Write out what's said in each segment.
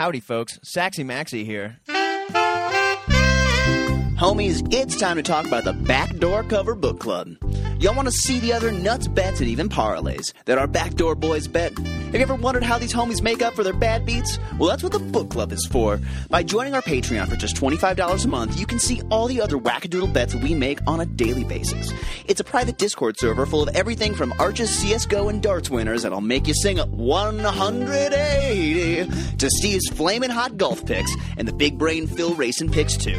Howdy, folks. Saxy Maxie here. Homies, it's time to talk about the Backdoor Cover Book Club. Y'all want to see the other nuts bets and even parlays that our Backdoor boys bet? Have you ever wondered how these homies make up for their bad beats? Well, that's what the book club is for. By joining our Patreon for just $25 a month, you can see all the other wackadoodle bets we make on a daily basis. It's a private Discord server full of everything from Arches, CSGO, and darts winners that'll make you sing 180 to Steve's flaming hot golf picks and the big brain Phil racing picks too.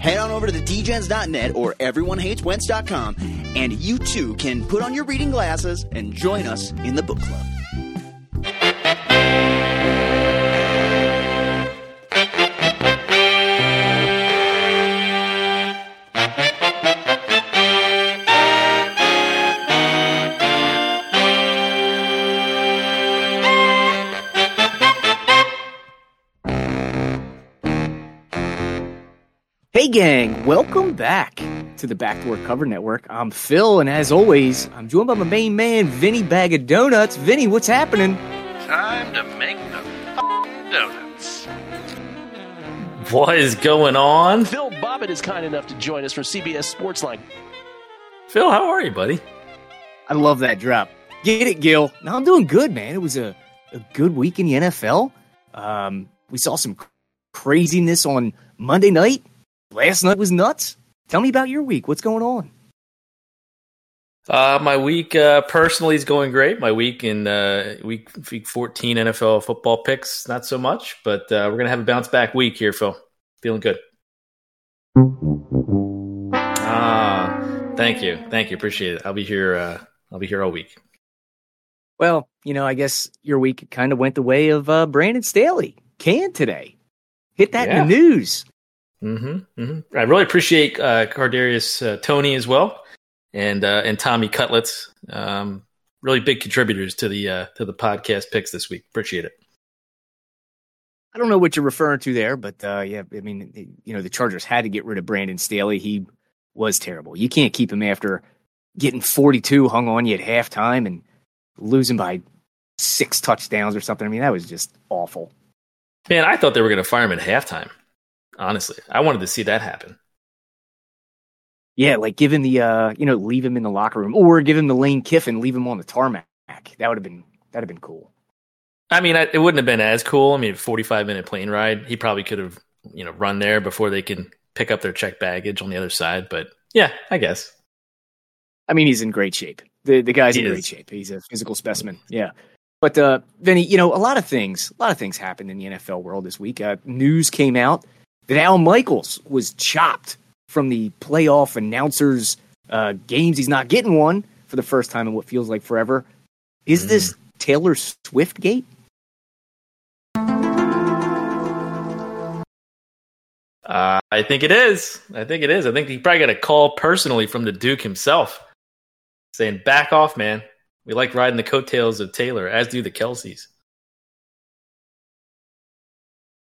Head on over to the dgens.net or everyonehateswentz.com and you too can put on your reading glasses and join us in the book club. Gang, welcome back to the Backdoor Cover Network. I'm Phil, and as always, I'm joined by my main man, Vinny Bag of Donuts. Vinny, what's happening? Time to make the donuts. What is going on? Phil Bobbitt is kind enough to join us from CBS Sportsline. Phil, how are you, buddy? I love that drop. Get it, Gil. No, I'm doing good, man. It was a, a good week in the NFL. Um, we saw some craziness on Monday night. Last night was nuts. Tell me about your week. What's going on? Uh, my week uh, personally is going great. My week in uh, week week 14 NFL football picks, not so much, but uh, we're gonna have a bounce back week here, Phil. Feeling good. Ah, thank you, thank you, appreciate it. I'll be here. Uh, I'll be here all week. Well, you know, I guess your week kind of went the way of uh, Brandon Staley. Can today hit that Yeah. in the news? Mm-hmm, mm-hmm. I really appreciate uh, Kadarius uh, Toney as well, and uh, and Tommy Cutlets. Um, really big contributors to the uh, to the podcast picks this week. Appreciate it. I don't know what you're referring to there, but uh, yeah, I mean, you know, the Chargers had to get rid of Brandon Staley. He was terrible. You can't keep him after getting 42 hung on you at halftime and losing by six touchdowns or something. I mean, that was just awful. Man, I thought they were going to fire him at halftime. Honestly, I wanted to see that happen. Yeah, like give him the, uh, you know, leave him in the locker room or give him the Lane Kiffin, leave him on the tarmac. That would have been, that'd have been cool. I mean, I, it wouldn't have been as cool. I mean, forty-five minute plane ride. He probably could have, you know, run there before they can pick up their checked baggage on the other side. But yeah, I guess. I mean, he's in great shape. The the guy's He in is. great shape. He's a physical specimen. Yeah. But uh, Vinny, you know, a lot of things, a lot of things happened in the NFL world this week. Uh, news came out that Al Michaels was chopped from the playoff announcers uh, games. He's not getting one for the first time in what feels like forever. Is this Taylor Swift gate? Uh, I think it is. I think it is. I think he probably got a call personally from the Duke himself, saying, "Back off, man. We like riding the coattails of Taylor, as do the Kelces."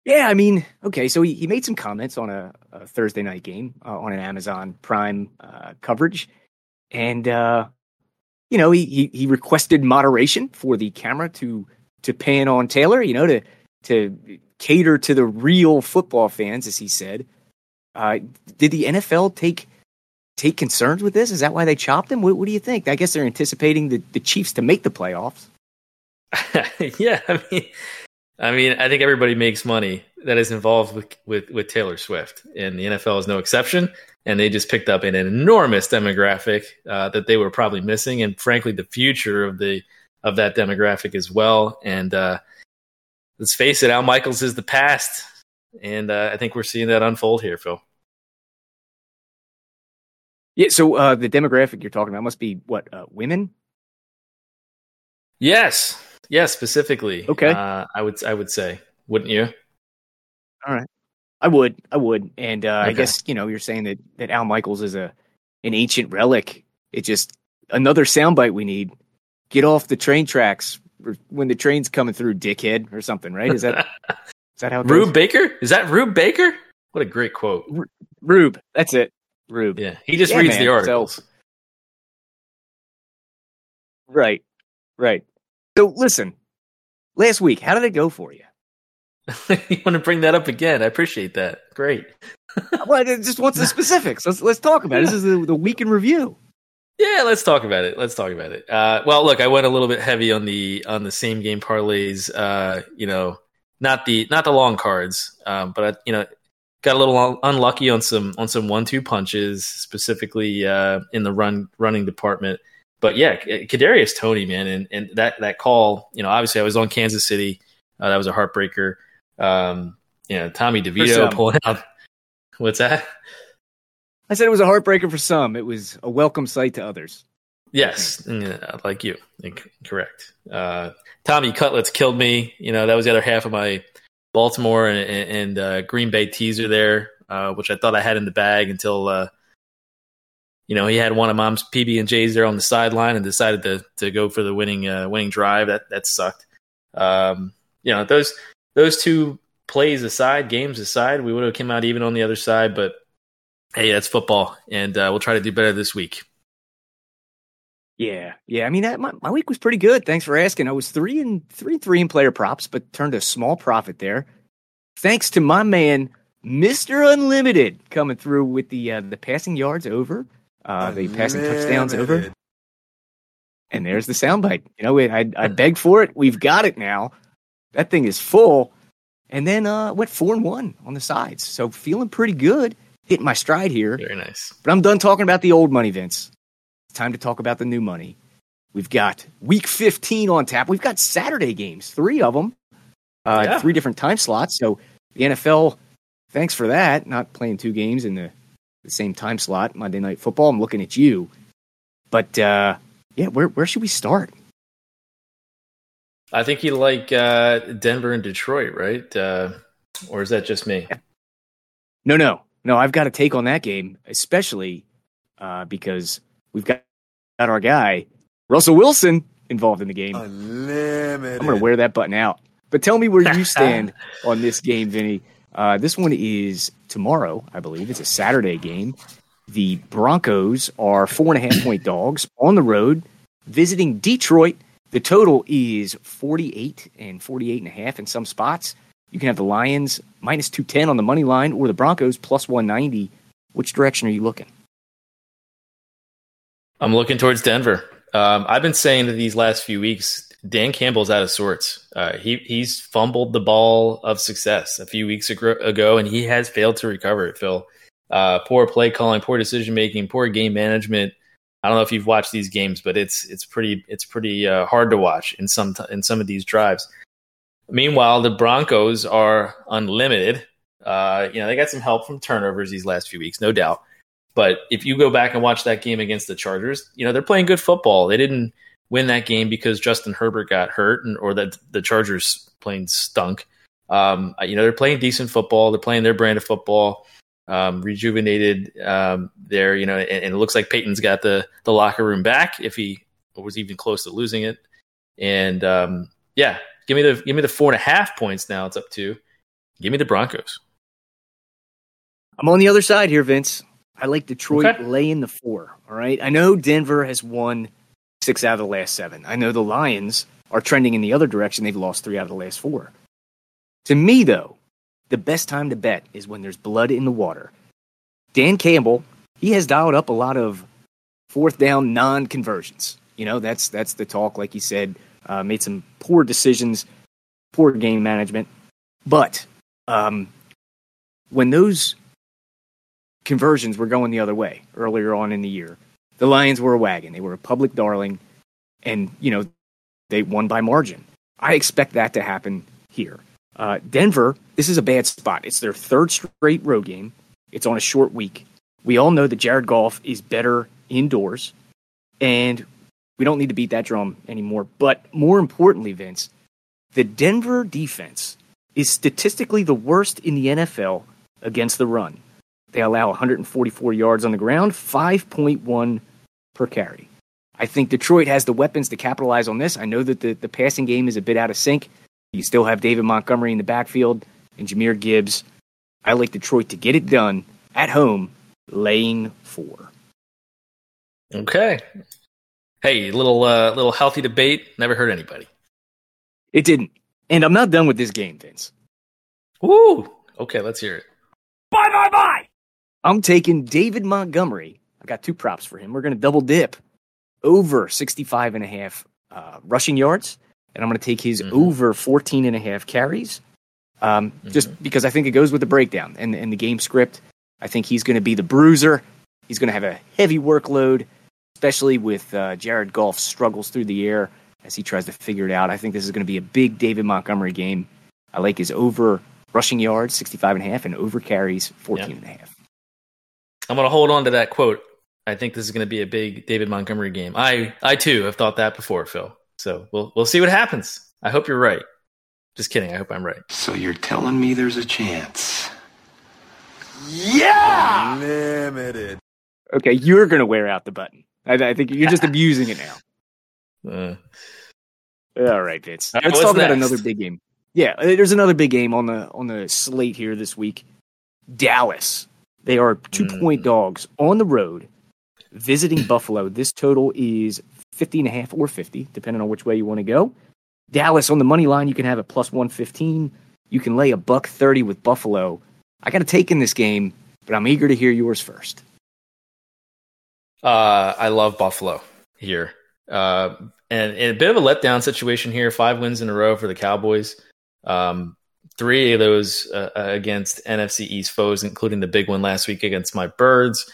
Yeah, I mean, okay, so he, he made some comments on a, a Thursday night game uh, on an Amazon Prime uh, coverage, and uh, you know he, he he requested moderation for the camera to to pan on Taylor, you know, to to cater to the real football fans, as he said. Uh, did the NFL take take concerns with this? Is that why they chopped him? What, what do you think? I guess they're anticipating the, the Chiefs to make the playoffs. yeah, I mean, I mean, I think everybody makes money that is involved with, with with Taylor Swift, and the NFL is no exception. And they just picked up an enormous demographic uh, that they were probably missing, and frankly, the future of the of that demographic as well. And uh, let's face it, Al Michaels is the past, and uh, I think we're seeing that unfold here, Phil. Yeah. So uh, the demographic you're talking about must be what uh, women. Yes, yes, specifically. Okay. uh, I would I would say, wouldn't you? All right. I would, I would, and uh, I guess you know you're saying that that Al Michaels is a an ancient relic. It just another soundbite we need. Get off the train tracks when the train's coming through, dickhead, or something. Right? Is that is that how it Rube goes? Baker? Is that Rube Baker? What a great quote. Rube? That's it. Rube. Yeah, he just Yeah, reads man. the articles. Right. Right. So listen, last week, how did it go for you? you want to bring that up again? I appreciate that. Great. well, just wants the specifics. Let's let's talk about it. This is the, the week in review. Yeah, let's talk about it. Let's talk about it. Uh, well, look, I went a little bit heavy on the on the same game parlays. Uh, you know, not the not the long cards, um, but I, you know, got a little unlucky on some on some one two punches, specifically uh, in the run running department. But yeah, Kadarius Toney, man, and and that that call, you know, obviously I was on Kansas City. Uh, that was a heartbreaker. Um, you know, Tommy DeVito pulling out. What's that? I said it was a heartbreaker for some. It was a welcome sight to others. Yes, yeah, like you. Correct. Uh, Tommy Cutlets killed me. You know, that was the other half of my Baltimore and, and uh, Green Bay teaser there, uh, which I thought I had in the bag until, uh, you know, he had one of mom's PB and J's there on the sideline and decided to to go for the winning uh, winning drive. That that sucked. Um, you know, those those two plays aside, games aside, we would have come out even on the other side, but hey, that's football, and uh, we'll try to do better this week. Yeah, yeah. I mean, that, my my week was pretty good. Thanks for asking. I was three and three and three in player props, but turned a small profit there, thanks to my man Mister Unlimited coming through with the uh, the passing yards over, uh, the passing touchdowns over. And there's the soundbite. You know, I I begged for it. We've got it now. That thing is full. And then uh, went four and one on the sides. So feeling pretty good hitting my stride here. Very nice. But I'm done talking about the old money, Vince. It's time to talk about the new money. We've got week 15 on tap. We've got Saturday games, three of them, uh, yeah. three different time slots. So the NFL, thanks for that. Not playing two games in the, the same time slot, Monday Night Football. I'm looking at you. But uh, yeah, where, where should we start? I think you like uh, Denver and Detroit, right? Uh, or is that just me? No, no no, I've got a take on that game, especially uh, because we've got, got our guy Russell Wilson involved in the game. Unlimited. I'm going to wear that button out. But tell me where you stand on this game, Vinny. Uh, this one is tomorrow, I believe. It's a Saturday game. The Broncos are four and a half point dogs on the road visiting Detroit. The total is 48 and 48 and a half in some spots. You can have the Lions minus 210 on the money line or the Broncos plus 190. Which direction are you looking? I'm looking towards Denver. Um, I've been saying that these last few weeks, Dan Campbell's out of sorts. Uh, he he's fumbled the ball of success a few weeks ago, and he has failed to recover it. Phil, uh, poor play calling, poor decision making, poor game management. I don't know if you've watched these games, but it's it's pretty it's pretty uh, hard to watch in some in some of these drives. Meanwhile, the Broncos are unlimited. Uh, you know, they got some help from turnovers these last few weeks, no doubt. But if you go back and watch that game against the Chargers, you know, they're playing good football. They didn't win that game because Justin Herbert got hurt and, or that the Chargers playing stunk. Um, you know, they're playing decent football. They're playing their brand of football, um, rejuvenated um, there, you know, and, and, it looks like Peyton's got the, the locker room back if he was even close to losing it. And um, yeah, Give me the give me the four and a half points now. It's up to. Give me the Broncos. I'm on the other side here, Vince. I like Detroit okay. laying the four. All right. I know Denver has won six out of the last seven. I know the Lions are trending in the other direction. They've lost three out of the last four. To me, though, the best time to bet is when there's blood in the water. Dan Campbell, he has dialed up a lot of fourth down non conversions. You know, that's that's the talk, like you said, uh, made some poor decisions, poor game management. But um, when those conversions were going the other way earlier on in the year, the Lions were a wagon. They were a public darling, and you know they won by margin. I expect that to happen here. Uh, Denver, this is a bad spot. It's their third straight road game. It's on a short week. We all know that Jared Goff is better indoors, and we don't need to beat that drum anymore. But more importantly, Vince, the Denver defense is statistically the worst in the NFL against the run. They allow 144 yards on the ground, 5.1 per carry. I think Detroit has the weapons to capitalize on this. I know that the, the passing game is a bit out of sync. You still have David Montgomery in the backfield and Jahmyr Gibbs. I like Detroit to get it done at home, laying four. Okay. Hey, little uh, little healthy debate never hurt anybody. It didn't. And I'm not done with this game, Vince. Woo! Okay, let's hear it. Bye bye bye. I'm taking David Montgomery. I got two props for him. We're going to double dip over 65 and a half uh, rushing yards, and I'm going to take his Mhm. over 14 and a half carries. Um, Just because I think it goes with the breakdown and, and the game script. I think he's going to be the bruiser. He's going to have a heavy workload, especially with uh, Jared Goff's struggles through the air as he tries to figure it out. I think this is going to be a big David Montgomery game. I like his over rushing yards, 65 and a half, and over carries, 14 and a half. I'm going to hold on to that quote. I think this is going to be a big David Montgomery game. I, I too have thought that before, Phil. So we'll we'll see what happens. I hope you're right. Just kidding. I hope I'm right. So you're telling me there's a chance? Yeah. Limited. Okay, you're going to wear out the button. I, I think you're just abusing it now. Uh, All right, Vince. All right, Let's what's talk about another big game. Yeah, there's another big game on the on the slate here this week. Dallas. They are two point Mm. dogs on the road visiting Buffalo. This total is 50 and a half or 50, depending on which way you want to go. Dallas on the money line, you can have a plus 115. You can lay a buck 30 with Buffalo. I got to take in this game, but I'm eager to hear yours first. Uh, I love Buffalo here. Uh, and, and a bit of a letdown situation here. Five wins in a row for the Cowboys. Um, three of those uh, against NFC East foes, including the big one last week against my Birds.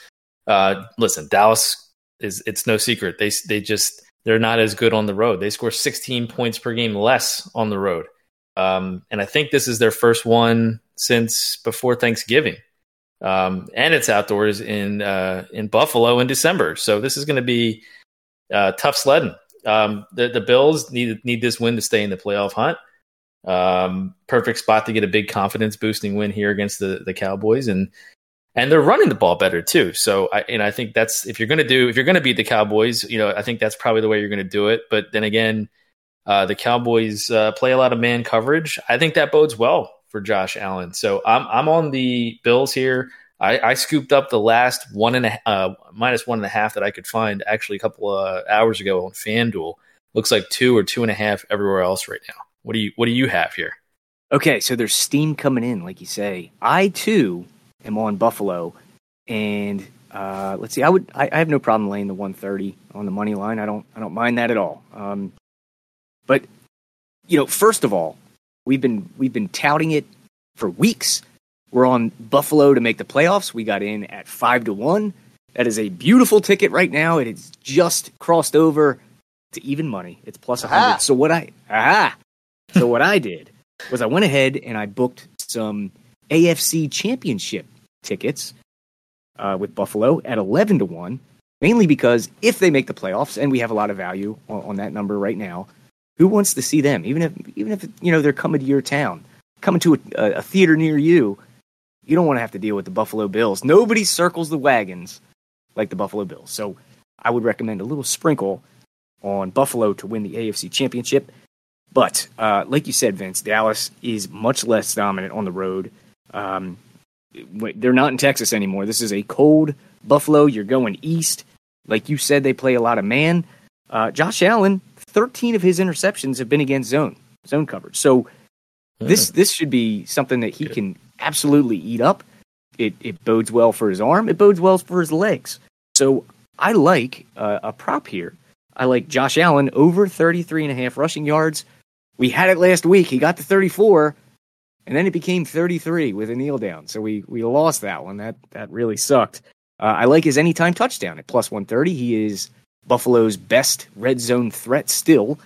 Uh, listen, Dallas is it's no secret they they just they're not as good on the road. They score 16 points per game less on the road. Um, and I think this is their first one since before Thanksgiving um, and it's outdoors in uh, in Buffalo in December. So this is going to be uh, tough sledding. Um, the the Bills need need this win to stay in the playoff hunt. Um, perfect spot to get a big confidence boosting win here against the the Cowboys, and and they're running the ball better too. So I and I think that's if you're going to do if you're going to beat the Cowboys, you know I think that's probably the way you're going to do it. But then again, uh, the Cowboys uh, play a lot of man coverage. I think that bodes well for Josh Allen. So I'm I'm on the Bills here. I, I scooped up the last one and a uh, minus one and a half that I could find actually a couple of hours ago on FanDuel. Looks like two or two and a half everywhere else right now. What do you What do you have here? Okay, so there's steam coming in, like you say. I too am on Buffalo, and uh, let's see. I would. I, I have no problem laying the 130 on the money line. I don't. I don't mind that at all. Um, but you know, first of all, we've been we've been touting it for weeks. We're on Buffalo to make the playoffs. We got in at five to one. That is a beautiful ticket right now. It has just crossed over to even money. It's plus a hundred. So what I aha. So what I did was I went ahead and I booked some AFC Championship tickets uh, with Buffalo at eleven to one, mainly because if they make the playoffs, and we have a lot of value on, on that number right now, who wants to see them? Even if even if you know they're coming to your town, coming to a, a, theater near you, you don't want to have to deal with the Buffalo Bills. Nobody circles the wagons like the Buffalo Bills. So I would recommend a little sprinkle on Buffalo to win the AFC Championship. But uh, like you said, Vince, Dallas is much less dominant on the road. Um, they're not in Texas anymore. This is a cold Buffalo. You're going east. Like you said, they play a lot of man. Uh, Josh Allen, 13 of his interceptions have been against zone zone coverage. So this this should be something that he can absolutely eat up. It it bodes well for his arm. It bodes well for his legs. So I like uh, a prop here. I like Josh Allen over 33 and a half rushing yards. We had it last week. He got to 34 and then it became 33 with a kneel down. So we we lost that one. That that really sucked. Uh, I like his anytime touchdown at plus 130. He is Buffalo's best red zone threat still.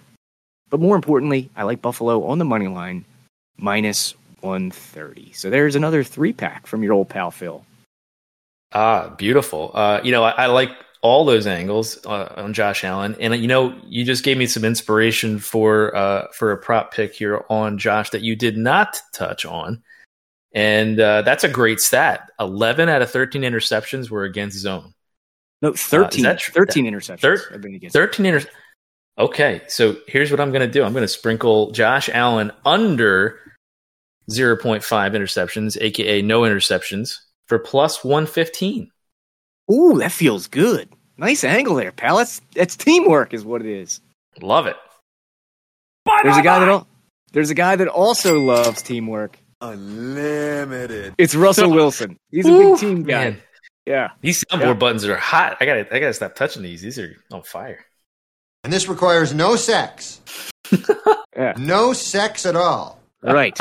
But more importantly, I like Buffalo on the money line minus 130. So there's another three pack from your old pal Phil. Ah, beautiful. Uh, you know, I, I like all those angles uh, on Josh Allen, and you know, you just gave me some inspiration for uh, for a prop pick here on Josh that you did not touch on, and uh, that's a great stat. Eleven out of thirteen interceptions were against zone. No, 13. that tr- 13 interceptions. Thir- have been against 13 inter- Okay, so here's what I'm going to do. I'm going to sprinkle Josh Allen under 0.5 interceptions, aka no interceptions, for plus 115. Ooh, that feels good. Nice angle there, pal. That's, that's teamwork, is what it is. Love it. There's a guy that al- there's a guy that also loves teamwork. Unlimited. It's Russell Wilson. He's a Woo, big team guy. man. Yeah. These soundboard Yeah. buttons are hot. I gotta, I gotta stop touching these. These are on fire. And this requires no sex. Yeah. No sex at all. Right.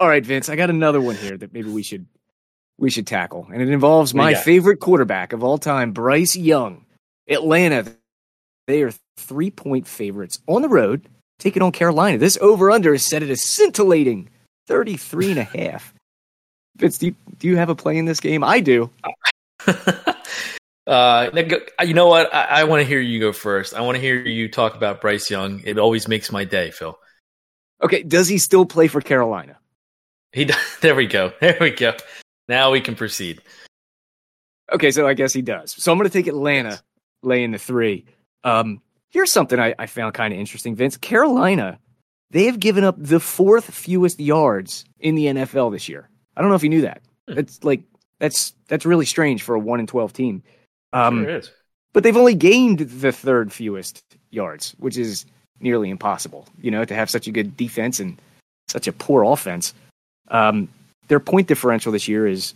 All right, Vince. I got another one here that maybe we should we should tackle, and it involves my favorite quarterback of all time, Bryce Young. Atlanta. They are three point favorites on the road, taking on Carolina. This over under is set at a scintillating 33 and a half. Vince, do you, do you have a play in this game? I do. uh, you know what? I, I want to hear you go first. I want to hear you talk about Bryce Young. It always makes my day, Phil. Okay, does he still play for Carolina? He, there we go. There we go. Now we can proceed. Okay, so I guess he does. So I'm going to take Atlanta laying the three. Um, here's something I, I found kind of interesting, Vince. Carolina, they have given up the fourth fewest yards in the NFL this year. I don't know if you knew that. That's like that's that's really strange for a one and twelve team. Um, sure is. but they've only gained the third fewest yards, which is nearly impossible. You know, to have such a good defense and such a poor offense. Um, their point differential this year is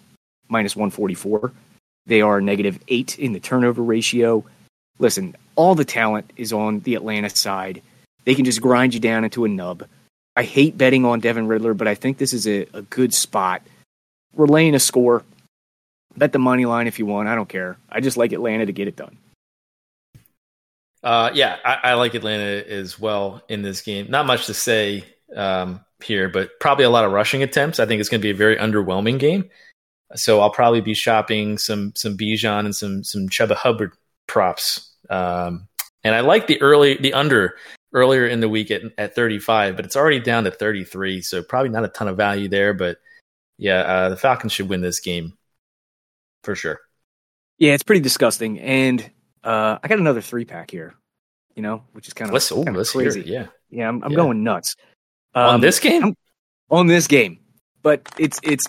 minus one forty four. They are negative eight in the turnover ratio. Listen, all the talent is on the Atlanta side. They can just grind you down into a nub. I hate betting on Devin Ridder, but I think this is a, a good spot. We're laying a score. Bet the money line if you want. I don't care. I just like Atlanta to get it done. Uh, yeah, I, I like Atlanta as well in this game. Not much to say um, here, but probably a lot of rushing attempts. I think it's going to be a very underwhelming game. So I'll probably be shopping some some Bijan and some some Chuba Hubbard props. Um, and I like the early the under earlier in the week at, at 35, but it's already down to 33, so probably not a ton of value there. But yeah, uh, the Falcons should win this game for sure. Yeah, it's pretty disgusting. And uh, I got another three pack here, you know, which is kind of, Let's oh, kind let's hear crazy. it. Yeah, Yeah, I'm, I'm Yeah. going nuts on Um, this game. On this game. But it's it's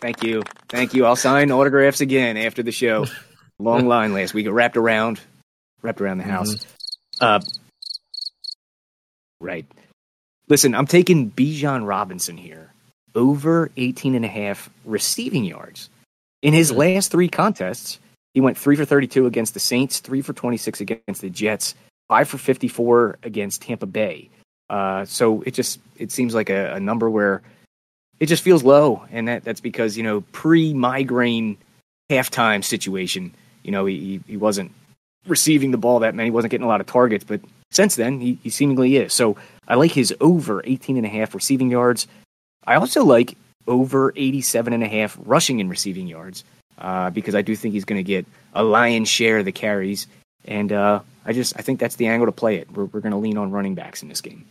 thank you, thank you. I'll sign autographs again after the show. Long line last week. It wrapped around, wrapped around the house. Uh, right. Listen, I'm taking Bijan Robinson here over 18 and a half receiving yards. In his Hmm. last three contests, he went three for 32 against the Saints, three for 26 against the Jets, five for 54 against Tampa Bay. Uh, so it just it seems like a, a number where it just feels low, and that that's because you know pre migraine halftime situation, you know he he- wasn't receiving the ball that many, wasn't getting a lot of targets, but since then he, he seemingly is. So I like his over 18 and a half receiving yards. I also like over 87 and a half rushing and receiving yards uh, because I do think he's going to get a lion's share of the carries, and uh, I just I think that's the angle to play it. We're we're going to lean on running backs in this game.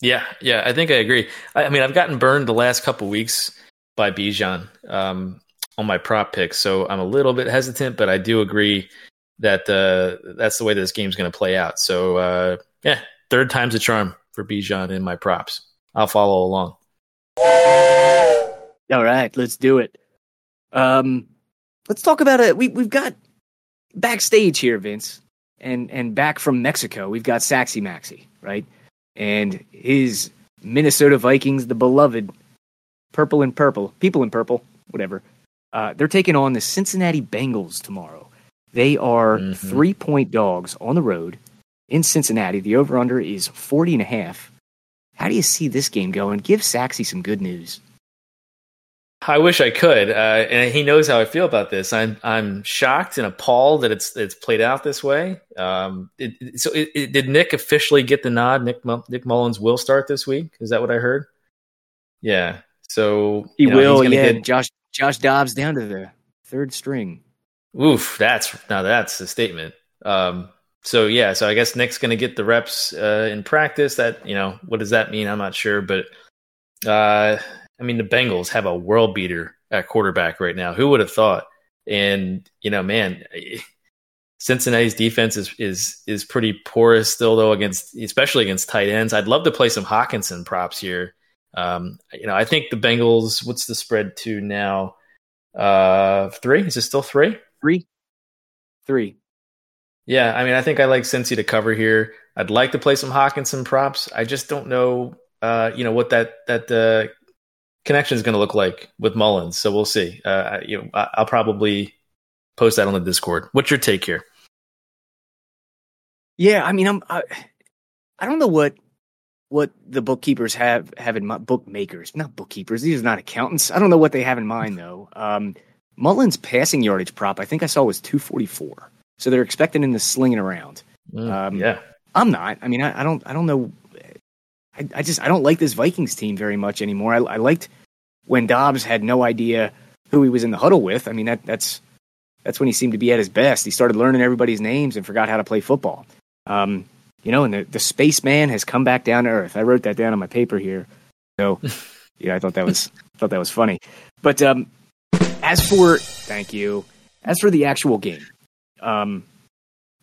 Yeah, yeah, I think I agree. I, I mean, I've gotten burned the last couple weeks by Bijan um, on my prop picks, so I'm a little bit hesitant, but I do agree that uh, that's the way this game's going to play out. So, uh, yeah, third time's a charm for Bijan in my props. I'll follow along. All right, let's do it. Um, let's talk about it. We we've got backstage here, Vince, and and back from Mexico, we've got Saxy Maxi, right? And his Minnesota Vikings, the beloved purple and purple, people in purple, whatever. Uh, they're taking on the Cincinnati Bengals tomorrow. They are Mhm. three point dogs on the road in Cincinnati. The over under is 40 and a half. How do you see this game going? Give Saxy some good news. I wish I could, uh, and he knows how I feel about this. I'm I'm shocked and appalled that it's it's played out this way. Um, it, so, it, it, did Nick officially get the nod? Nick Nick Mullens will start this week. Is that what I heard? Yeah. So He know, will, yeah. get- Josh Josh Dobbs down to the third string. Oof, that's now that's a statement. Um, so yeah, so I guess Nick's going to get the reps uh, in practice. That you know, what does that mean? I'm not sure, but uh, I mean, the Bengals have a world beater at quarterback right now. Who would have thought? And you know, man, Cincinnati's defense is is is pretty porous still, though against especially against tight ends. I'd love to play some Hockenson props here. Um, you know, I think the Bengals. What's the spread to now? Uh, three? Is it still three? Three. Three. Yeah, I mean, I think I like Cincy to cover here. I'd like to play some Hockenson props. I just don't know, uh, you know, what that that uh, connection is going to look like with Mullens. So we'll see. Uh, you know, I- I'll probably post that on the Discord. What's your take here? Yeah, I mean, I'm. I, I don't know what what the bookkeepers have have in mind. Bookmakers, not bookkeepers. These are not accountants. I don't know what they have in mind though. Um, Mullens' passing yardage prop, I think I saw was 244. So they're expecting him to sling it around. Mm, Um, yeah. I'm not. I mean, I, I don't. I don't know. I, I just I don't like this Vikings team very much anymore. I, I liked when Dobbs had no idea who he was in the huddle with. I mean, that that's that's when he seemed to be at his best. He started learning everybody's names and forgot how to play football. Um, you know, and the the spaceman has come back down to earth. I wrote that down on my paper here. So, yeah, I thought that was thought that was funny. But um, as for thank you, as for the actual game, um,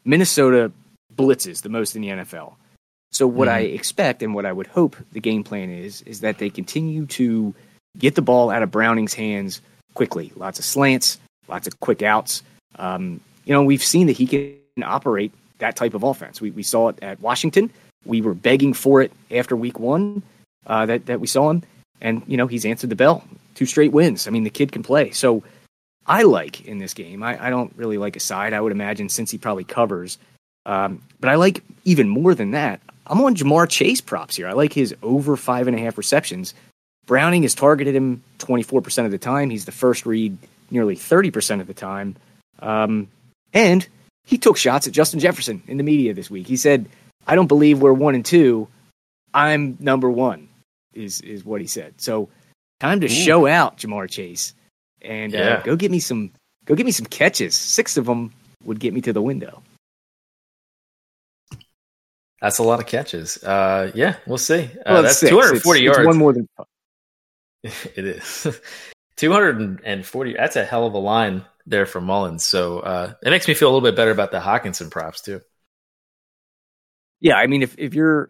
Minnesota blitzes the most in the NFL. So what I expect and what I would hope the game plan is is that they continue to get the ball out of Browning's hands quickly. Lots of slants, lots of quick outs. Um, you know, we've seen that he can operate that type of offense. We we saw it at Washington. We were begging for it after week one uh, that that we saw him, and you know he's answered the bell. Two straight wins. I mean, the kid can play. So I like in this game. I, I don't really like a side. I would imagine since he probably covers. Um, but I like even more than that. I'm on Ja'Marr Chase props here. I like his over five and a half receptions. Browning has targeted him 24% of the time. He's the first read nearly 30% of the time. Um, and he took shots at Justin Jefferson in the media this week. He said, I don't believe we're one and two. I'm number one, is, is what he said. So time to show out, Ja'Marr Chase. And uh, go get me some go get me some catches. Six of them would get me to the window. That's a lot of catches. Uh, yeah, we'll see. Uh, Well, that's six. 240 It's- yards. It's one more than it is 240. That's a hell of a line there for Mullens. So uh, it makes me feel a little bit better about the Hockenson props too. Yeah, I mean, if if you're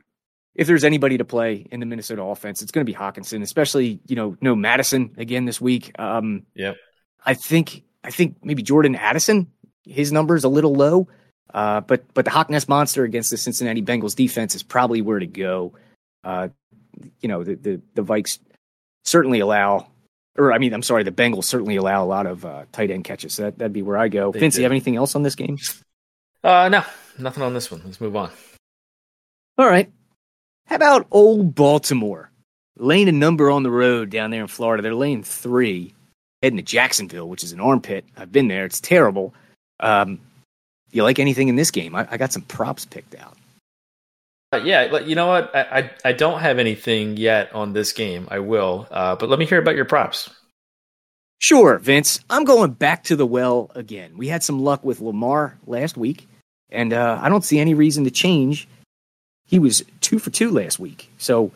if there's anybody to play in the Minnesota offense, it's going to be Hockenson, especially you know no Madison again this week. Um, Yep. I think I think maybe Jordan Addison, his number is a little low, uh, but but the Hawk Nest monster against the Cincinnati Bengals defense is probably where to go. Uh, you know the the the Vikes certainly allow, or I mean, I'm sorry, the Bengals certainly allow a lot of uh, tight end catches. So that that'd be where I go. They Vince, do. you have anything else on this game? Uh, no, nothing on this one. Let's move on. All right. How about old Baltimore? Laying a number on the road down there in Florida. They're laying three, heading to Jacksonville, which is an armpit. I've been there. It's terrible. Um, you like anything in this game? I, I got some props picked out. Uh, yeah, but you know what? I, I I don't have anything yet on this game. I will, uh, but let me hear about your props. Sure, Vince. I'm going back to the well again. We had some luck with Lamar last week, and uh, I don't see any reason to change. He was two for two last week, so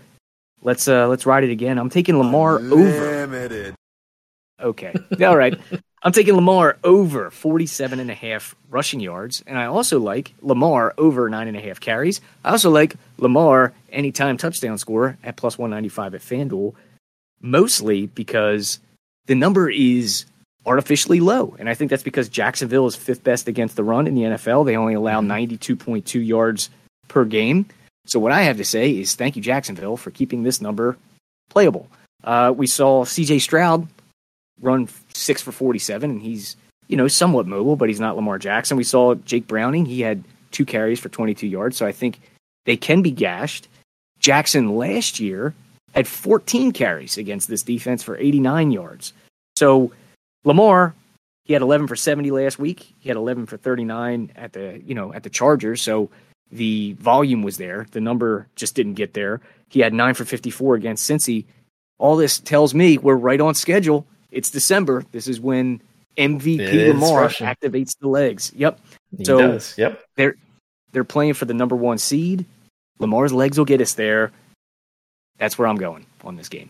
let's uh, let's ride it again. I'm taking Lamar over. Okay. All right. I'm taking Lamar over 47 and a half rushing yards. And I also like Lamar over nine and a half carries. I also like Lamar anytime touchdown score at plus 195 at FanDuel, mostly because the number is artificially low. And I think that's because Jacksonville is fifth best against the run in the NFL. They only allow 92.2 yards per game. So what I have to say is thank you, Jacksonville, for keeping this number playable. Uh, we saw CJ Stroud run six for 47, and he's, you know, somewhat mobile, but he's not Lamar Jackson. We saw Jake Browning. He had two carries for 22 yards, so I think they can be gashed. Jackson last year had 14 carries against this defense for 89 yards. So Lamar, he had 11 for 70 last week. He had 11 for 39 at the, you know, at the Chargers. So the volume was there. The number just didn't get there. He had 9 for 54 against Cincy. All this tells me we're right on schedule. It's December. This is when MVP It Lamar activates the legs. Yep. He So- does. Yep. They're they're playing for the number one seed. Lamar's legs will get us there. That's where I'm going on this game.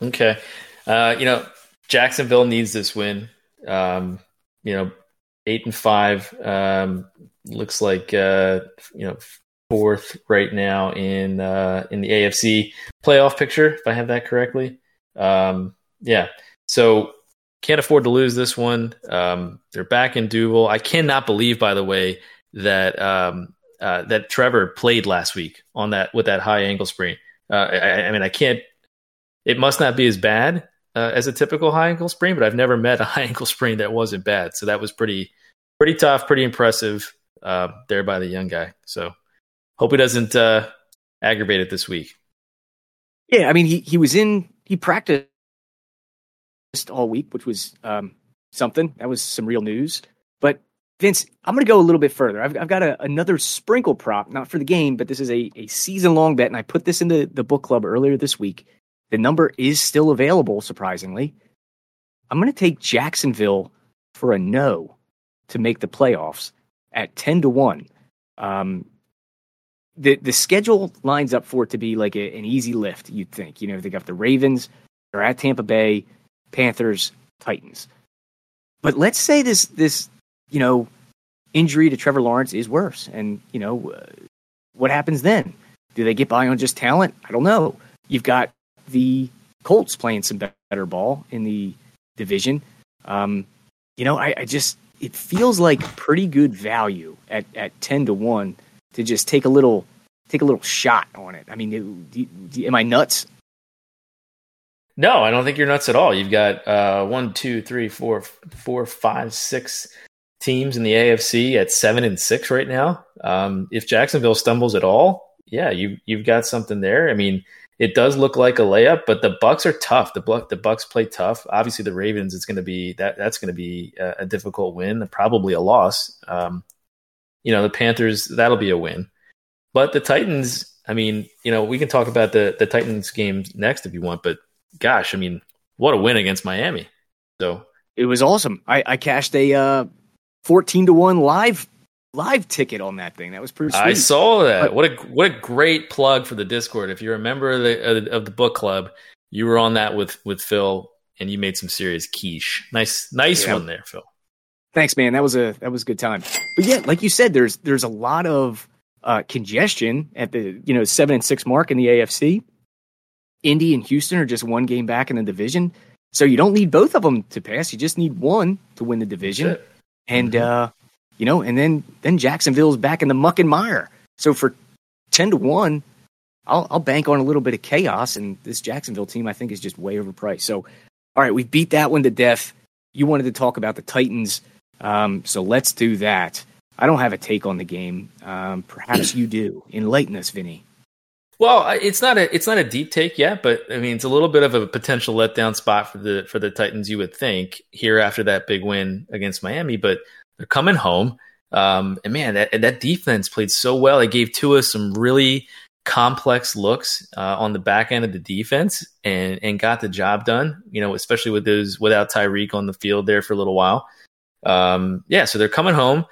Okay. Uh, you know, Jacksonville needs this win. Um, you know, eight and five. Um, looks like uh, you know fourth right now in uh, in the AFC playoff picture, if I have that correctly. Um, yeah. So can't afford to lose this one. Um, they're back in Duval. I cannot believe, by the way, that um, uh, that Trevor played last week on that with that high ankle sprain. Uh, I, I mean, I can't it must not be as bad uh, as a typical high ankle sprain, but I've never met a high ankle sprain that wasn't bad. So that was pretty pretty tough, pretty impressive uh, there by the young guy. So hope he doesn't uh, aggravate it this week. Yeah, I mean he he was in he practiced all week, which was um, something. That was some real news. But Vince, I'm going to go a little bit further. I've, I've got a, another sprinkle prop, not for the game, but this is a, a season long bet, and I put this into the book club earlier this week. The number is still available, surprisingly. I'm going to take Jacksonville for a no to make the playoffs at 10 to 1. Um, the, the schedule lines up for it to be like a, an easy lift, you'd think. You know, they got the Ravens, they're at Tampa Bay, Panthers, Titans. But let's say this this you know injury to Trevor Lawrence is worse, and you know uh, what happens then? Do they get by on just talent? I don't know. You've got the Colts playing some better ball in the division. Um, you know, I, I just it feels like pretty good value at at ten to one to just take a little take a little shot on it. I mean, do, do, am I nuts? No, I don't think you're nuts at all. You've got uh, one, two, three, four, four, five, six teams in the AFC at seven and six right now. Um, if Jacksonville stumbles at all, yeah, you you've got something there. I mean, it does look like a layup, but the Bucks are tough. The Buck the Bucks play tough. Obviously, the Ravens it's going to be that that's going to be a, a, difficult win, probably a loss. Um, you know, the Panthers that'll be a win, but the Titans. I mean, you know, we can talk about the the Titans games next if you want, but gosh, I mean, what a win against Miami. So it was awesome. I, I cashed a uh, fourteen to one live live ticket on that thing. That was pretty. Sweet. I saw that. But, what a what a great plug for the Discord. If you're a member of the of the book club, you were on that with with Phil, and you made some serious quiche. Nice nice yeah. one there, Phil. Thanks, man. That was a that was a good time. But yeah, like you said, there's there's a lot of uh, congestion at the you know seven and six mark in the AFC. Indy and Houston are just one game back in the division. So you don't need both of them to pass. You just need one to win the division. And mm-hmm. uh, you know, and then then Jacksonville's back in the muck and mire. So for ten to one, I'll, I'll bank on a little bit of chaos. And this Jacksonville team, I think, is just way overpriced. So, all right, we beat that one to death. You wanted to talk about the Titans, um, so let's do that. I don't have a take on the game. Um, perhaps you do. Enlighten us, Vinny. Well, it's not a it's not a deep take yet, but I mean it's a little bit of a potential letdown spot for the for the Titans. You would think here after that big win against Miami, but they're coming home. Um, and man, that that defense played so well. It gave Tua some really complex looks uh, on the back end of the defense and and got the job done. You know, especially with those without Tyreek on the field there for a little while. Um, yeah, so they're coming home.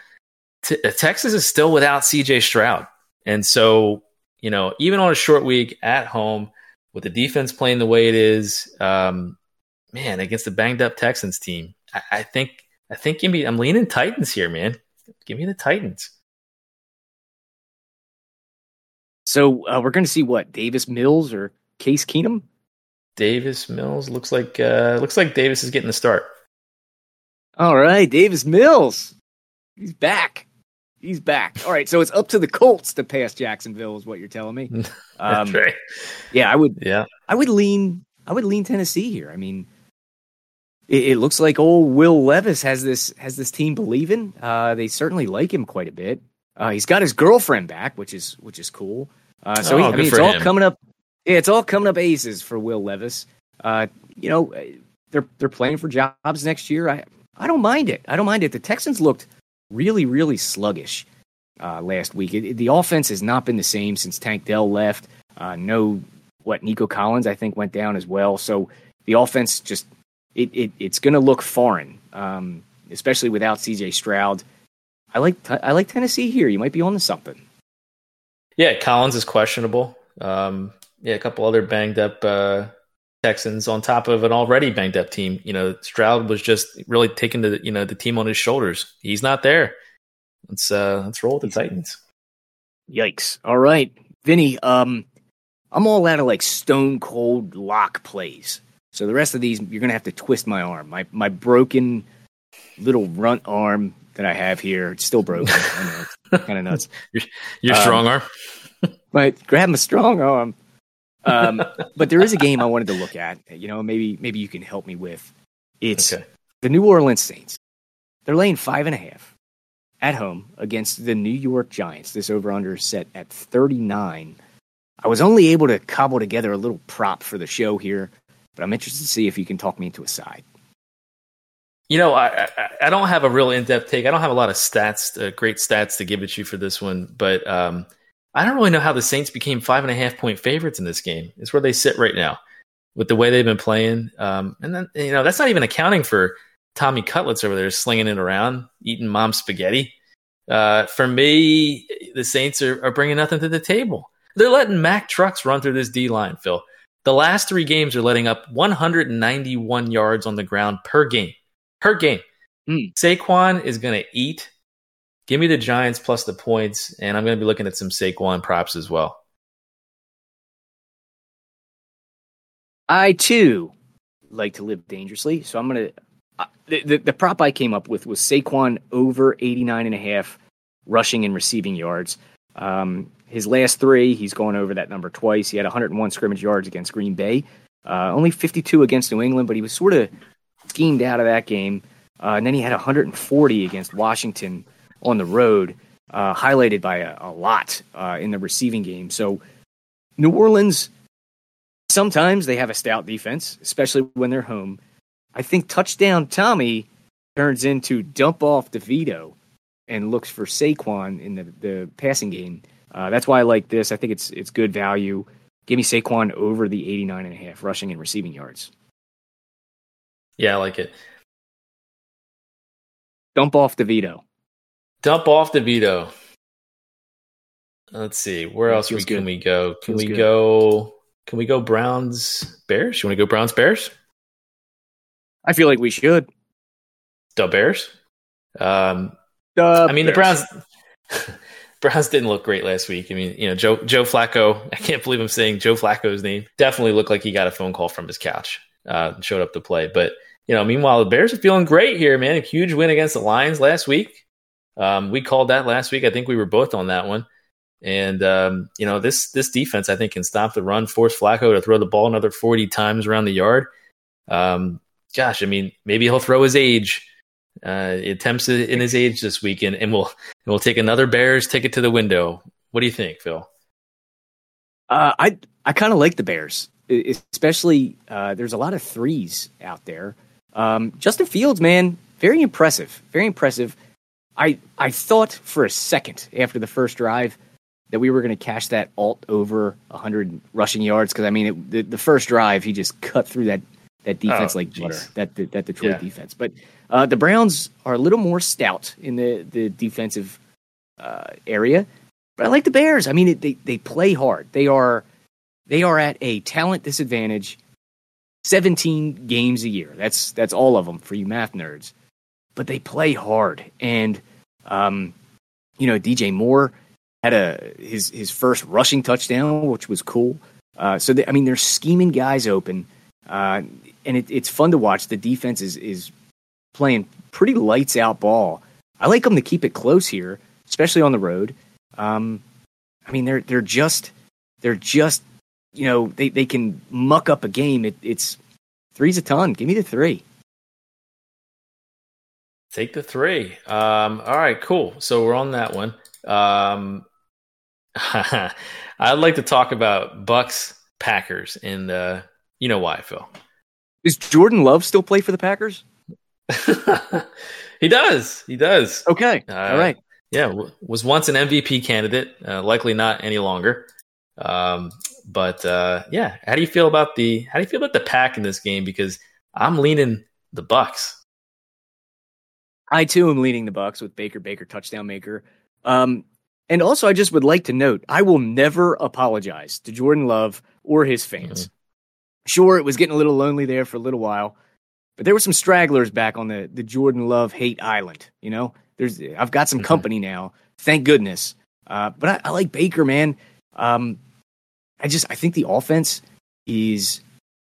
T- Texans is still without C.J. Stroud, and so you know, even on a short week at home with the defense playing the way it is, um, man, against the banged up Texans team, I, I think I think give me I'm leaning Titans here, man. Give me the Titans. So uh, we're going to see what Davis Mills or Case Keenum. Davis Mills looks like uh, looks like Davis is getting the start. All right, Davis Mills, he's back. He's back. All right, so it's up to the Colts to pass Jacksonville, is what you're telling me. Um, That's right. Yeah, I would. Yeah, I would lean. I would lean Tennessee here. I mean, it, it looks like old Will Levis has this has this team believing. Uh, they certainly like him quite a bit. Uh, he's got his girlfriend back, which is which is cool. Uh, so oh, he, I mean, it's all coming up. Yeah, it's all coming up aces for Will Levis. Uh, you know, they're they're playing for jobs next year. I I don't mind it. I don't mind it. The Texans looked really, really sluggish uh, last week. It, it, the offense has not been the same since Tank Dell left. Uh, no, what Nico Collins I think went down as well. So the offense just it, it it's going to look foreign, um, especially without C.J. Stroud. I like I like Tennessee here. You might be on to something. Yeah, Collins is questionable. Um, yeah, a couple other banged up uh, Texans on top of an already banged up team. You know, Stroud was just really taking the you know the team on his shoulders. He's not there. Let's uh let's roll with the Titans. Yikes! All right, Vinny. Um, I'm all out of like stone cold lock plays. So the rest of these, you're gonna have to twist my arm. My my broken little runt arm that I have here, it's still broken. I know, kind of nuts. your, your um, strong arm. but grab my strong arm. Um, but there is a game I wanted to look at. You know, maybe maybe you can help me with. It's Okay. the New Orleans Saints. They're laying five and a half at home against the New York Giants. This over under is set at 39. I was only able to cobble together a little prop for the show here, but I'm interested to see if you can talk me into a side. You know, I, I I don't have a real in depth take. I don't have a lot of stats, uh, great stats to give at you for this one, but um, I don't really know how the Saints became five and a half point favorites in this game. It's where they sit right now with the way they've been playing. Um, and then you know that's not even accounting for Tommy Cutlets over there slinging it around, eating mom spaghetti. Uh, for me, the Saints are, are bringing nothing to the table. They're letting Mac trucks run through this D line, Phil. The last three games are letting up 191 yards on the ground per game. Per game. Mm. Saquon is going to eat. Give me the Giants plus the points, and I'm going to be looking at some Saquon props as well. I too like to live dangerously, so I'm gonna. Uh, the, the the prop I came up with was Saquon over 89 and a half rushing and receiving yards. Um, his last three, he's gone over that number twice. He had 101 scrimmage yards against Green Bay, uh, only 52 against New England, but he was sort of schemed out of that game. Uh, and then he had 140 against Washington on the road, uh, highlighted by a, a lot uh, in the receiving game. So New Orleans sometimes they have a stout defense, especially when they're home. I think touchdown Tommy turns into dump off DeVito and looks for Saquon in the, the passing game. Uh, that's why I like this. I think it's it's good value. Give me Saquon over the 89 and a half rushing and receiving yards. Yeah, I like it. Dump off DeVito. Dump off DeVito. Let's see. Where else we, can we go? Can Feels we good. go? Can we go Browns Bears? You want to go Browns Bears? I feel like we should. The Bears. Um, Uh, I mean, the Browns. Browns didn't look great last week. I mean, you know, Joe Joe Flacco. I can't believe I'm saying Joe Flacco's name. Definitely looked like he got a phone call from his couch. Uh, and showed up to play, but you know, meanwhile, the Bears are feeling great here, man. A huge win against the Lions last week. Um, we called that last week. I think we were both on that one. And um, you know, this this defense I think can stop the run, force Flacco to throw the ball another 40 times around the yard. Um, gosh, I mean, maybe he'll throw his age. Uh, attempts in his age this weekend, and we'll and we'll take another Bears ticket to the window. What do you think, Phil? Uh, I I kind of like the Bears, especially uh, there's a lot of threes out there. Um, Justin Fields, man, very impressive, very impressive. I I thought for a second after the first drive that we were going to cash that alt over 100 rushing yards because I mean it, the the first drive he just cut through that that defense Oh, like butter that that, that Detroit Yeah. defense. But uh, the Browns are a little more stout in the the defensive uh, area. But I like the Bears. I mean, it, they they play hard. They are they are at a talent disadvantage. Seventeen games a year. That's that's all of them for you math nerds. But they play hard, and um, you know, DJ Moore had a his his first rushing touchdown, which was cool. Uh, so they, I mean, they're scheming guys open, uh, and it, it's fun to watch. The defense is is playing pretty lights out ball. I like them to keep it close here, especially on the road. Um, I mean, they're they're just they're just you know they, they can muck up a game. It, it's three's a ton. Give me the three. Take the three. Um, all right, cool. So we're on that one. Um, I'd like to talk about Bucs Packers, and uh, you know why, Phil. Does Jordan Love still play for the Packers? he does. He does. Okay, Uh, all right. Yeah, w- was once an MVP candidate. Uh, likely not any longer. Um, but uh, yeah, how do you feel about the how do you feel about the pack in this game? Because I'm leaning the Bucs. I too am leading the Bucs with Baker Baker touchdown maker. Um, and also, I just would like to note I will never apologize to Jordan Love or his fans. Sure, it was getting a little lonely there for a little while, but there were some stragglers back on the the Jordan Love hate island. You know, there's I've got some Mhm. company now, thank goodness. Uh, but I, I like Baker, man. Um, I just I think the offense is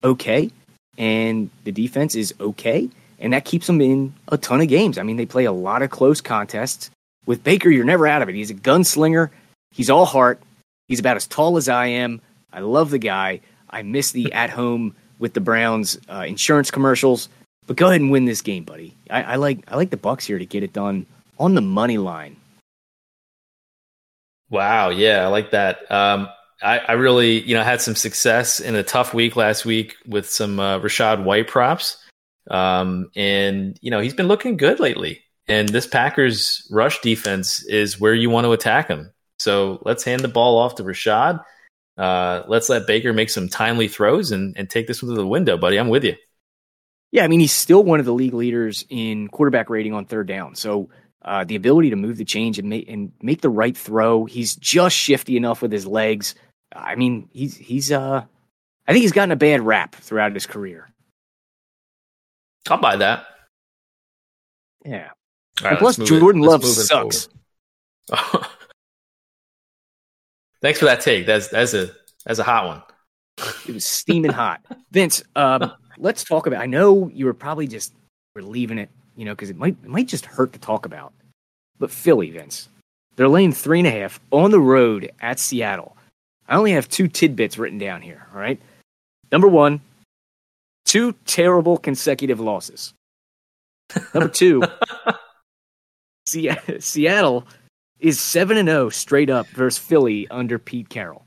okay, and the defense is okay and that keeps them in a ton of games. I mean, they play a lot of close contests. With Baker, you're never out of it. He's a gunslinger. He's all heart. He's about as tall as I am. I love the guy. I miss the at home with the Browns uh, insurance commercials. But go ahead and win this game, buddy. I, I like I like the Bucs here to get it done on the money line. Wow, yeah, I like that. Um, I, I, really, you know, had some success in a tough week last week with some uh, Rachaad White props, um, and you know he's been looking good lately. And this Packers rush defense is where you want to attack him. So let's hand the ball off to Rachaad. Uh, let's let Baker make some timely throws and, and take this one to the window, buddy. I'm with you. Yeah, I mean he's still one of the league leaders in quarterback rating on third down. So uh, the ability to move the change and make and make the right throw. He's just shifty enough with his legs. I mean, he's he's uh, I think he's gotten a bad rap throughout his career. I'll buy that. Yeah. Right, plus, Jordan. Love sucks. Thanks for that take. That's that's a that's a hot one. It was steaming hot, Vince. Um, let's talk about. I know you were probably just relieving it, you know, because it might it might just hurt to talk about. But Philly, Vince, they're laying three and a half on the road at Seattle. I only have two tidbits written down here. All right. Number one, two terrible consecutive losses. Number two, Seattle is seven and zero oh straight up versus Philly under Pete Carroll.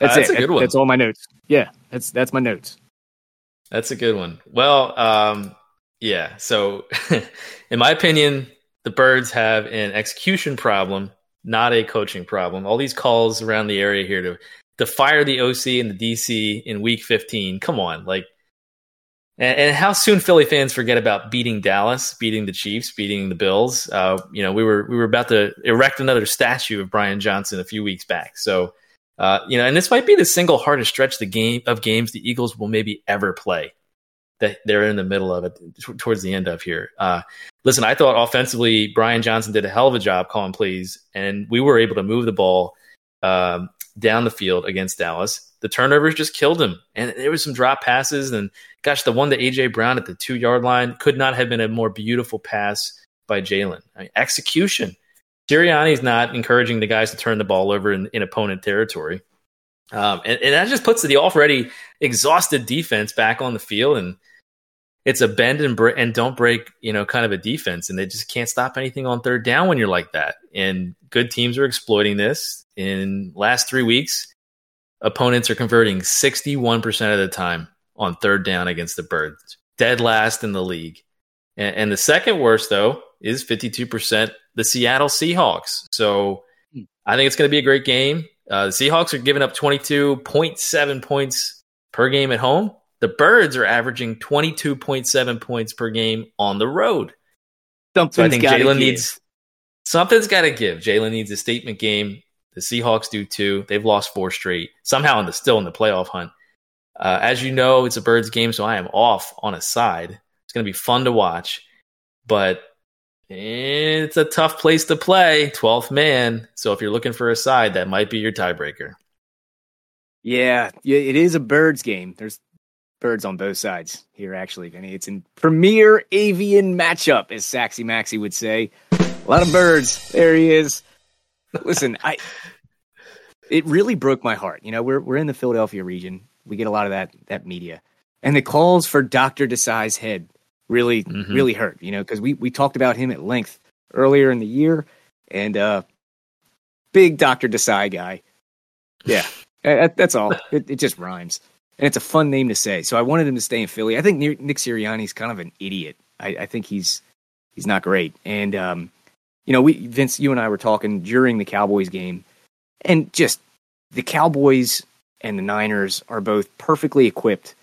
That's, that's it. a good one. That's all my notes. Yeah, that's that's my notes. That's a good one. Well, um, yeah. So, in my opinion, the Birds have an execution problem not a coaching problem. All these calls around the area here to to fire the OC and the DC in week 15. Come on, like and, and, how soon Philly fans forget about beating Dallas, beating the Chiefs, beating the Bills. Uh, you know, we were we were about to erect another statue of Brian Johnson a few weeks back. So, uh, you know, and this might be the single hardest stretch the game of games the Eagles will maybe ever play that they're in the middle of it t- towards the end of here. Uh, listen, I thought offensively, Brian Johnson did a hell of a job calling plays, and we were able to move the ball um, down the field against Dallas. The turnovers just killed him, and there was some drop passes. And gosh, the one to AJ Brown at the two yard line could not have been a more beautiful pass by Jalen. I mean, execution. Sirianni's not encouraging the guys to turn the ball over in, in opponent territory. Um, and, and, that just puts the already exhausted defense back on the field, and it's a bend and, bre- and don't break, you know, kind of a defense, and they just can't stop anything on third down when you're like that. And good teams are exploiting this. In last three weeks, opponents are converting 61% of the time on third down against the Birds, dead last in the league. And, and the second worst, though, is 52% the Seattle Seahawks. So. I think it's going to be a great game. Uh, the Seahawks are giving up 22.7 points per game at home. The Birds are averaging 22.7 points per game on the road. Something's so I think Jalen needs something's got to give. Jalen needs a statement game. The Seahawks do too. They've lost four straight. Somehow, in the still in the playoff hunt. Uh, as you know, it's a Birds game, so I am off on a side. It's going to be fun to watch, but it's a tough place to play, 12th man. So if you're looking for a side, that might be your tiebreaker. Yeah, yeah, it is a birds game. There's birds on both sides here, actually, Vinny. It's a premier avian matchup, as Saxy Maxi would say. A lot of birds. There he is. Listen, I it really broke my heart. You know, we're we're in the Philadelphia region. We get a lot of that that media. And the calls for Dr. Desai's head really mm-hmm. really hurt. You know, because we we talked about him at length earlier in the year, and uh, big Doctor Desai guy. Yeah, that's all. It, it, just rhymes, and it's a fun name to say. So I wanted him to stay in Philly. I think Nick Sirianni's kind of an idiot. I, I think he's he's not great, and um, you know, we Vince, you and I were talking during the Cowboys game, and just the Cowboys and the Niners are both perfectly equipped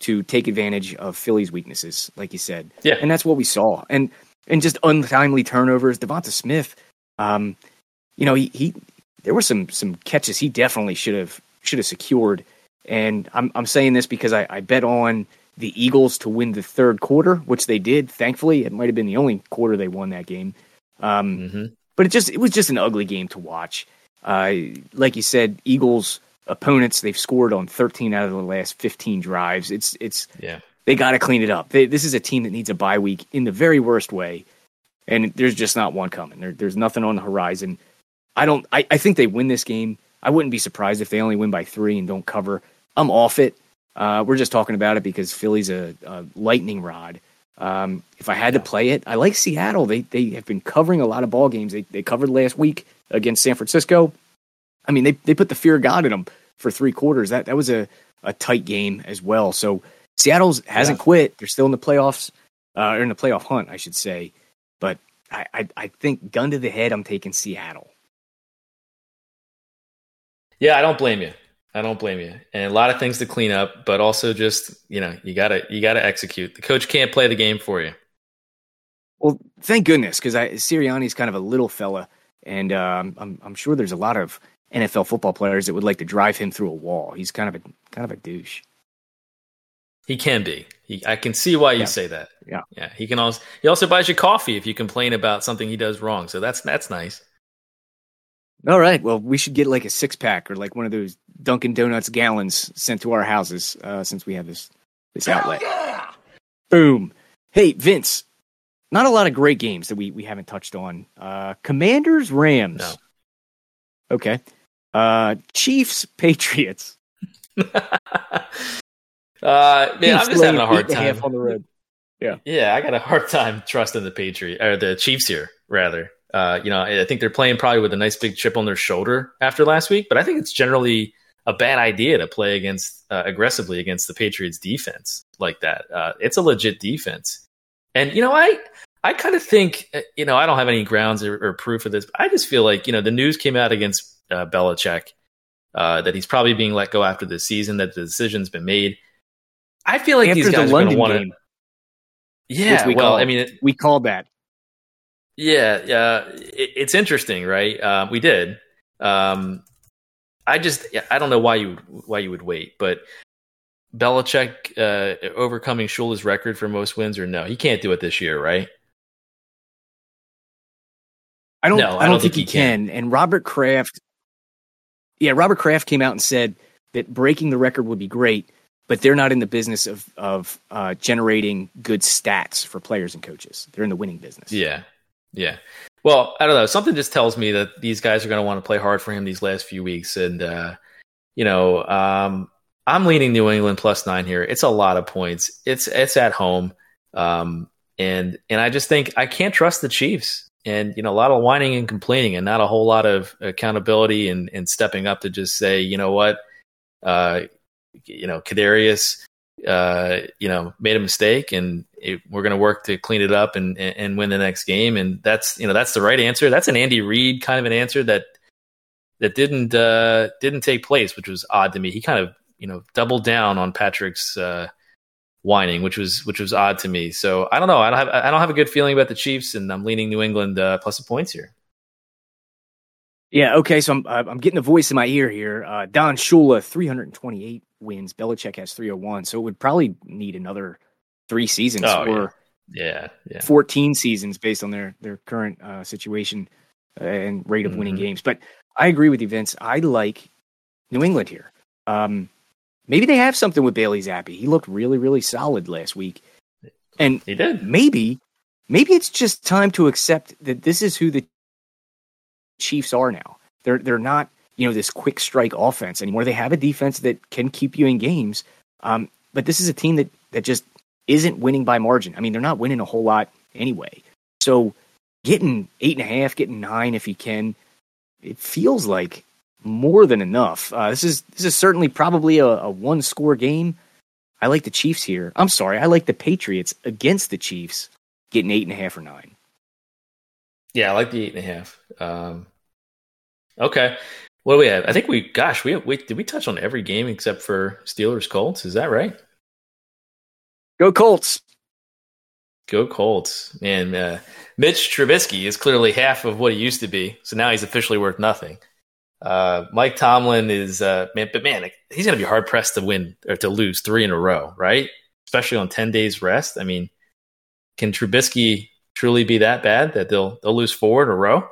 to take advantage of Philly's weaknesses, like you said. Yeah. And that's what we saw. And and just untimely turnovers. Devonta Smith, um, you know, he, he there were some some catches he definitely should have should have secured. And I'm I'm saying this because I, I bet on the Eagles to win the third quarter, which they did. Thankfully, it might have been the only quarter they won that game. Um, mm-hmm. But it just it was just an ugly game to watch. Uh, like you said, Eagles opponents they've scored on 13 out of the last 15 drives. It's it's yeah. They got to clean it up. They, this is a team that needs a bye week in the very worst way, and there's just not one coming. There, there's nothing on the horizon. I don't. I, I think they win this game. I wouldn't be surprised if they only win by three and don't cover. I'm off it. Uh, we're just talking about it because Philly's a, a lightning rod. Um, if I had to play it, I like Seattle. They they have been covering a lot of ball games. They they covered last week against San Francisco. I mean, they they put the fear of God in them for three quarters. That that was a, a tight game as well. So Seattle's hasn't quit. They're still in the playoffs, uh, or in the playoff hunt, I should say. But I, I I think gun to the head, I'm taking Seattle. Yeah, I don't blame you. I don't blame you. And a lot of things to clean up, but also just you know you gotta you gotta execute. The coach can't play the game for you. Well, thank goodness, because Sirianni's kind of a little fella, and um, I'm I'm sure there's a lot of NFL football players that would like to drive him through a wall. He's kind of a kind of a douche. He can be. He, I can see why you Yeah. say that. Yeah. Yeah. He can also he also buys you coffee if you complain about something he does wrong. So that's that's nice. All right. Well, we should get like a six pack or like one of those Dunkin' Donuts gallons sent to our houses uh, since we have this this outlet. Boom. Hey, Vince. Not a lot of great games that we we haven't touched on. Uh, Commanders Rams. No. Okay. Uh, Chiefs Patriots. Uh, man, I'm just having a hard time. half on the road. Yeah, I got a hard time trusting the Patriot or the Chiefs here. Rather, uh, you know, I think they're playing probably with a nice big chip on their shoulder after last week. But I think it's generally a bad idea to play against uh, aggressively against the Patriots defense like that. Uh, it's a legit defense, and you know, I I kind of think uh, you know I don't have any grounds or, or proof of this, but I just feel like you know the news came out against uh, Belichick uh, that he's probably being let go after the season, that the decision's been made. I feel like After these the guys are going to London want to. Yeah, we well, called. I mean, it, we called that. Yeah, yeah, it, it's interesting, right? Uh, we did. Um, I just, I don't know why you why you would wait, but Belichick uh, overcoming Shula's record for most wins, or no, he can't do it this year, right? I don't. No, I, don't think, he can. And Robert Kraft, yeah, Robert Kraft came out and said that breaking the record would be great, but they're not in the business of of uh, generating good stats for players and coaches. They're in the winning business. Yeah, yeah. Well, I don't know. Something just tells me that these guys are going to want to play hard for him these last few weeks, and uh, you know, um, I'm leaning New England plus nine here. It's a lot of points. It's it's at home, um, and and I just think I can't trust the Chiefs. And you know, a lot of whining and complaining, and not a whole lot of accountability and and stepping up to just say, you know what, uh, you know, Kadarius, uh, you know, made a mistake, and it, we're going to work to clean it up and, and and win the next game. And that's you know that's the right answer. That's an Andy Reid kind of an answer that that didn't uh, didn't take place, which was odd to me. He kind of you know doubled down on Patrick's uh, whining, which was which was odd to me. So I don't know. I don't have I don't have a good feeling about the Chiefs, and I'm leaning New England uh, plus the points here. Yeah. Okay. So I'm I'm getting a voice in my ear here. Uh, Don Shula, 328 wins. Belichick has 301. So it would probably need another three seasons Oh, or Yeah, yeah. 14 seasons based on their their current uh, situation uh, and rate of winning Mhm. games. But I agree with you, Vince. I like New England here. Um, maybe they have something with Bailey Zappe. He looked really, really solid last week, and He did. maybe maybe it's just time to accept that this is who the Chiefs are now. They're they're not you know this quick strike offense anymore. They have a defense that can keep you in games, um, but this is a team that that just isn't winning by margin. I mean, they're not winning a whole lot anyway. So getting eight and a half, getting nine if you can, it feels like more than enough. Uh, this is this is certainly probably a, a one score game. I like the Chiefs here. I'm sorry, I like the Patriots against the Chiefs getting eight and a half or nine. Yeah, I like the eight and a half. Um, okay, what do we have? I think we, gosh, we, we did we touch on every game except for Steelers Colts? Is that right? Go Colts. Go Colts, And Uh, Mitch Trubisky is clearly half of what he used to be, so now he's officially worth nothing. Uh, Mike Tomlin is, uh, man, but man, he's going to be hard pressed to win or to lose three in a row, right? Especially on ten days rest. I mean, can Trubisky truly be that bad that they'll they'll lose four in a row?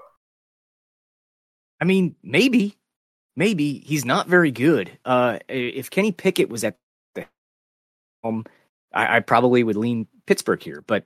I mean, maybe, maybe he's not very good. Uh, if Kenny Pickett was at the I, I probably would lean Pittsburgh here, but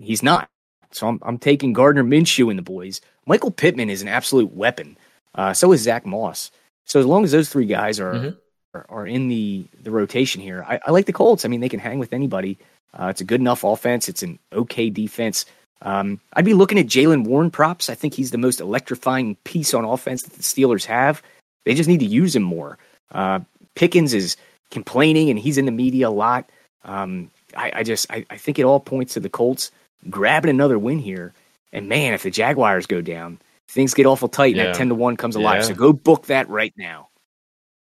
he's not. So I'm I'm taking Gardner Minshew and the boys. Michael Pittman is an absolute weapon. Uh, so is Zack Moss. So as long as those three guys are Mhm. are, are in the the rotation here, I, I like the Colts. I mean, they can hang with anybody. Uh, it's a good enough offense. It's an okay defense. Um, I'd be looking at Jaylen Warren props. I think he's the most electrifying piece on offense that the Steelers have. They just need to use him more. Uh, Pickens is complaining and he's in the media a lot. Um, I, I just I, I think it all points to the Colts grabbing another win here. And man, if the Jaguars go down, things get awful tight and Yeah. that ten to one comes alive. Yeah. So go book that right now.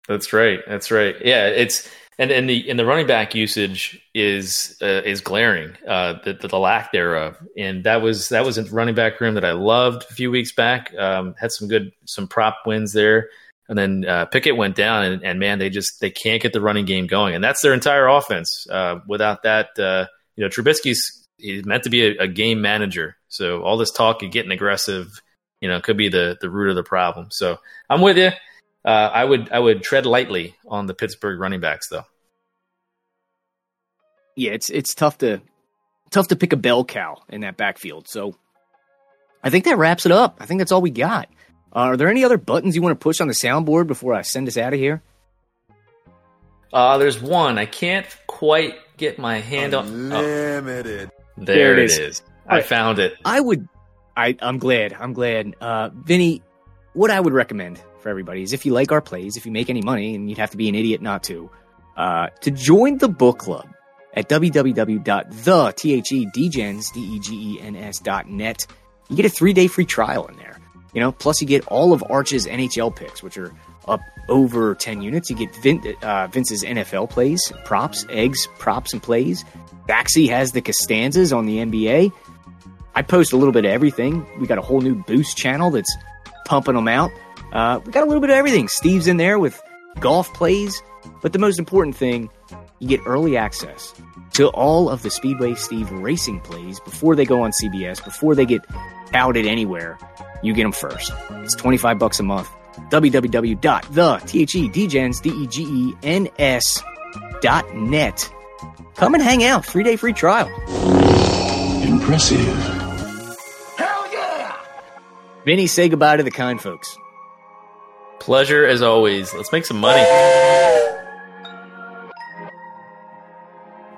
That's right. That's right. Yeah, it's and and the and the running back usage is uh, is glaring. Uh, the, the the lack thereof, and that was that was a running back room that I loved a few weeks back. Um, had some good some prop wins there, and then uh, Pickett went down, and, and man, they just they can't get the running game going, and that's their entire offense. Uh, without that, uh, you know, Trubisky's he's meant to be a, a game manager, so all this talk of getting aggressive, you know, could be the the root of the problem. So I'm with you. Uh, I would I would tread lightly on the Pittsburgh running backs though. yeah, it's it's tough to tough to pick a bell cow in that backfield. So I think that wraps it up. I think that's all we got. Uh, are there any other buttons you want to push on the soundboard before I send us out of here? Uh, there's one I can't quite get my hand on. Oh, Limited. there, There it it is. is. I right. found it. I would. I I'm glad. I'm glad. Uh, Vinny, what I would recommend for everybody is if you like our plays, if you make any money, and you'd have to be an idiot not to, uh, to join the book club at www.the D-E-G-E-N-S.net. You get a three day free trial in there. You know, plus you get all of Arch's NHL picks, which are up over 10 units. You get Vin, uh, Vince's NFL plays, props, eggs, props, and plays. Baxi has the Costanzas on the NBA. I post a little bit of everything. We got a whole new boost channel that's pumping them out. Uh, we got a little bit of everything. Steve's in there with golf plays. But the most important thing, you get early access to all of the Speedway Steve racing plays before they go on CBS, before they get outed anywhere. You get them first. It's 25 bucks a month. www.the, D-E-G-E-N-S dot net. Come and hang out. Three day free trial. Impressive. Hell yeah! Vinny, say goodbye to the kind folks. Pleasure as always. Let's make some money.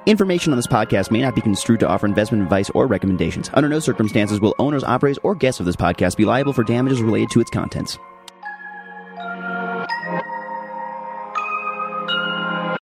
Information on this podcast may not be construed to offer investment advice or recommendations. Under no circumstances will owners, operators, or guests of this podcast be liable for damages related to its contents.